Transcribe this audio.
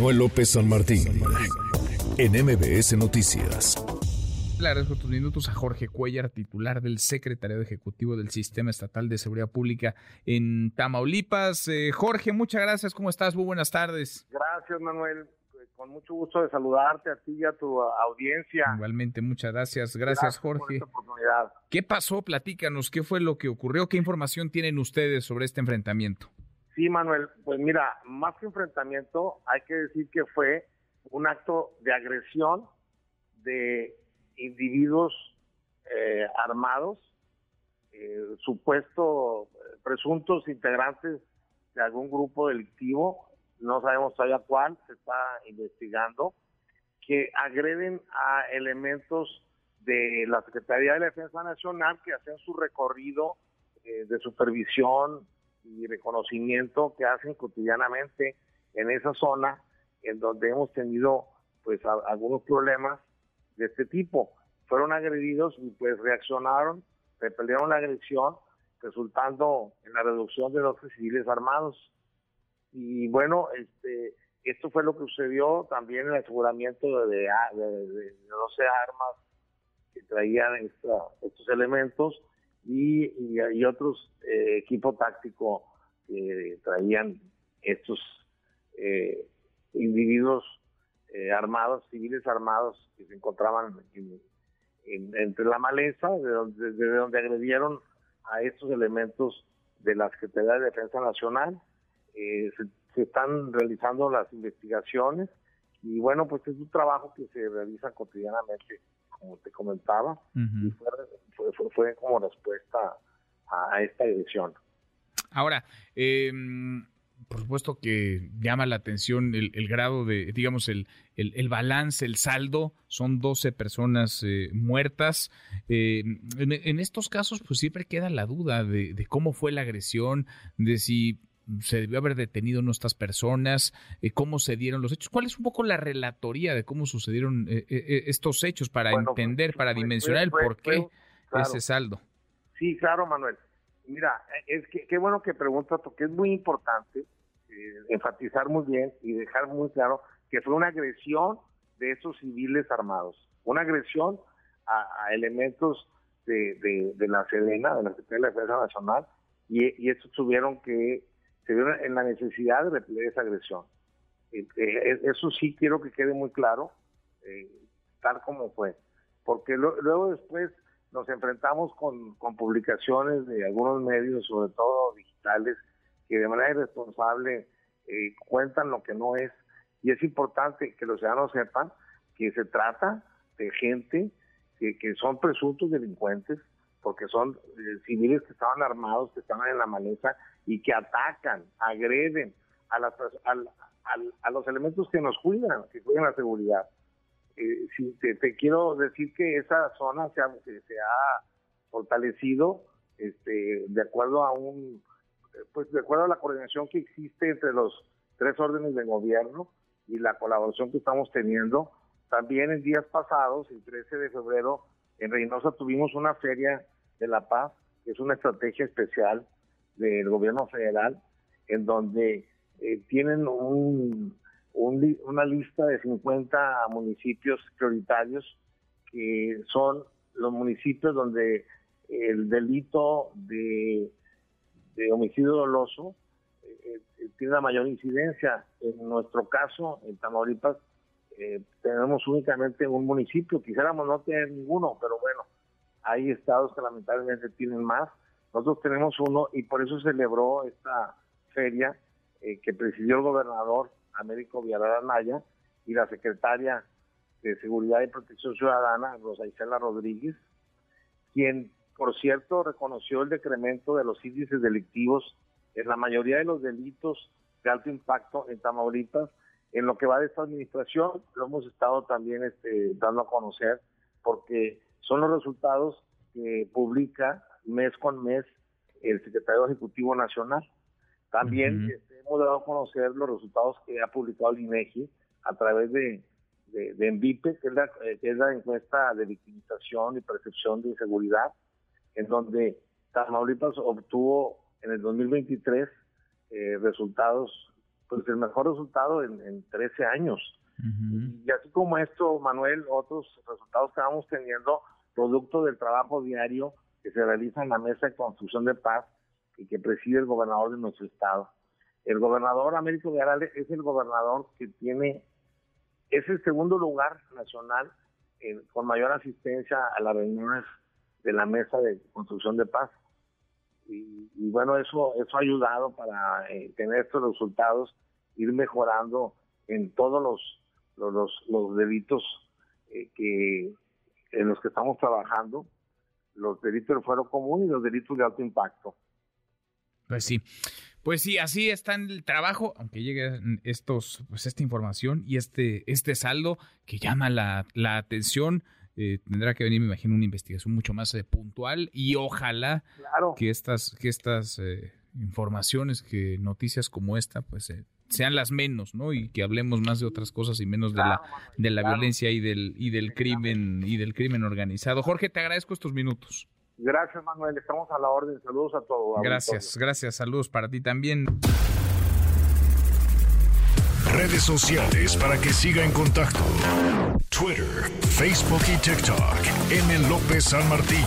Manuel López San Martín, en MBS Noticias. Le agradezco tus minutos a Jorge Cuellar, titular del Secretariado Ejecutivo del Sistema Estatal de Seguridad Pública en Tamaulipas. Eh, Jorge, muchas gracias. ¿Cómo estás? Muy buenas tardes. Gracias, Manuel. Con mucho gusto de saludarte a ti y a tu audiencia. Igualmente, muchas gracias. Gracias, Jorge. ¿Qué pasó? Platícanos. ¿Qué fue lo que ocurrió? ¿Qué información tienen ustedes sobre este enfrentamiento? Sí, Manuel. Pues mira, más que enfrentamiento, hay que decir que fue un acto de agresión de individuos eh, armados, eh, supuestos, eh, presuntos integrantes de algún grupo delictivo, no sabemos todavía cuál, se está investigando, que agreden a elementos de la Secretaría de Defensa Nacional que hacen su recorrido de supervisión y reconocimiento que hacen cotidianamente en esa zona en donde hemos tenido pues algunos problemas de este tipo. Fueron agredidos y pues reaccionaron, repelieron la agresión, resultando en la reducción de 12 civiles armados. Y bueno, este, esto fue lo que sucedió también en el aseguramiento de, de, 12 armas que traían estos elementos y, y, otros eh, equipo táctico que traían estos eh, individuos eh, armados, civiles armados que se encontraban entre la maleza, de donde, desde donde agredieron a estos elementos de la Secretaría de Defensa Nacional. Eh, se, están realizando las investigaciones y bueno, pues es un trabajo que se realiza cotidianamente, como te comentaba, y fue, fue, como respuesta a, esta agresión. Ahora, eh, por supuesto que llama la atención el, grado de, digamos, el, el, balance, el saldo. Son 12 personas eh, muertas. Eh, en, estos casos, pues siempre queda la duda de, cómo fue la agresión, de si se debió haber detenido nuestras personas, eh, cómo se dieron los hechos. ¿Cuál es un poco la relatoría de cómo sucedieron estos hechos para pues, entender, para dimensionar el por qué ese saldo? Sí, claro, Manuel. Mira, es que qué bueno que preguntas porque es muy importante eh, enfatizar muy bien y dejar muy claro que fue una agresión de esos civiles armados, una agresión a, elementos de, la Sedena, de la Secretaría de la Defensa Nacional, y, y estos tuvieron que, se vieron en la necesidad de repeler esa agresión. Eh, eh, eso sí quiero que quede muy claro, tal como fue, porque luego después nos enfrentamos con, con publicaciones de algunos medios, sobre todo digitales, que de manera irresponsable eh, cuentan lo que no es. Y es importante que los ciudadanos sepan que se trata de gente que, que son presuntos delincuentes, porque son eh, civiles que estaban armados, que estaban en la maleza y que atacan, agreden a, las, a, los elementos que nos cuidan, que cuidan la seguridad. Eh, si te, quiero decir que esa zona se ha, se ha fortalecido este, de acuerdo a un pues de acuerdo a la coordinación que existe entre los tres órdenes de gobierno y la colaboración que estamos teniendo, también en días pasados, el 13 de febrero, en Reynosa tuvimos una feria de la paz, que es una estrategia especial del gobierno federal, en donde eh, tienen un, una lista de 50 municipios prioritarios que son los municipios donde el delito de de homicidio doloso eh, eh, tiene la mayor incidencia. En nuestro caso, en Tamaulipas, eh, tenemos únicamente un municipio, quisiéramos no tener ninguno, pero bueno, hay estados que lamentablemente tienen más. Nosotros tenemos uno y por eso celebró esta feria que presidió el gobernador Américo Villarreal Anaya y la secretaria de Seguridad y Protección Ciudadana, Rosa Isela Rodríguez, quien por cierto, reconoció el decremento de los índices delictivos en la mayoría de los delitos de alto impacto en Tamaulipas. En lo que va de esta administración, lo hemos estado también este, dando a conocer porque son los resultados que publica mes con mes el secretario ejecutivo nacional. También este, hemos dado a conocer los resultados que ha publicado el INEGI a través de, de, ENVIPE, que es, la, que es la encuesta de victimización y percepción de inseguridad en donde Tamaulipas obtuvo en el 2023 eh, resultados pues el mejor resultado en, 13 años. Y así como esto, Manuel, otros resultados que vamos teniendo, producto del trabajo diario que se realiza en la mesa de construcción de paz y que preside el gobernador de nuestro estado. El gobernador Américo Garales es el gobernador que tiene, es el segundo lugar nacional con mayor asistencia a las reuniones de la mesa de construcción de paz. Y, bueno, eso, eso ha ayudado para eh, tener estos resultados, ir mejorando en todos los, los, los, delitos eh, que en los que estamos trabajando, los delitos de fuero común y los delitos de alto impacto. Pues sí. Pues sí, así está el trabajo, aunque llegue estos, pues esta información y este, este saldo que llama la, la atención. Eh, tendrá que venir, me imagino, una investigación mucho más eh, puntual y ojalá que estas, que estas eh, informaciones, que noticias como esta, pues sean las menos, ¿no? Y que hablemos más de otras cosas y menos de la, de la violencia y del, y del crimen y del crimen organizado. Jorge, te agradezco estos minutos. Gracias, Manuel. Estamos a la orden. Saludos a todos. Gracias, gracias. Saludos para ti también. Redes sociales para que siga en contacto: Twitter, Facebook y TikTok. M. López San Martín.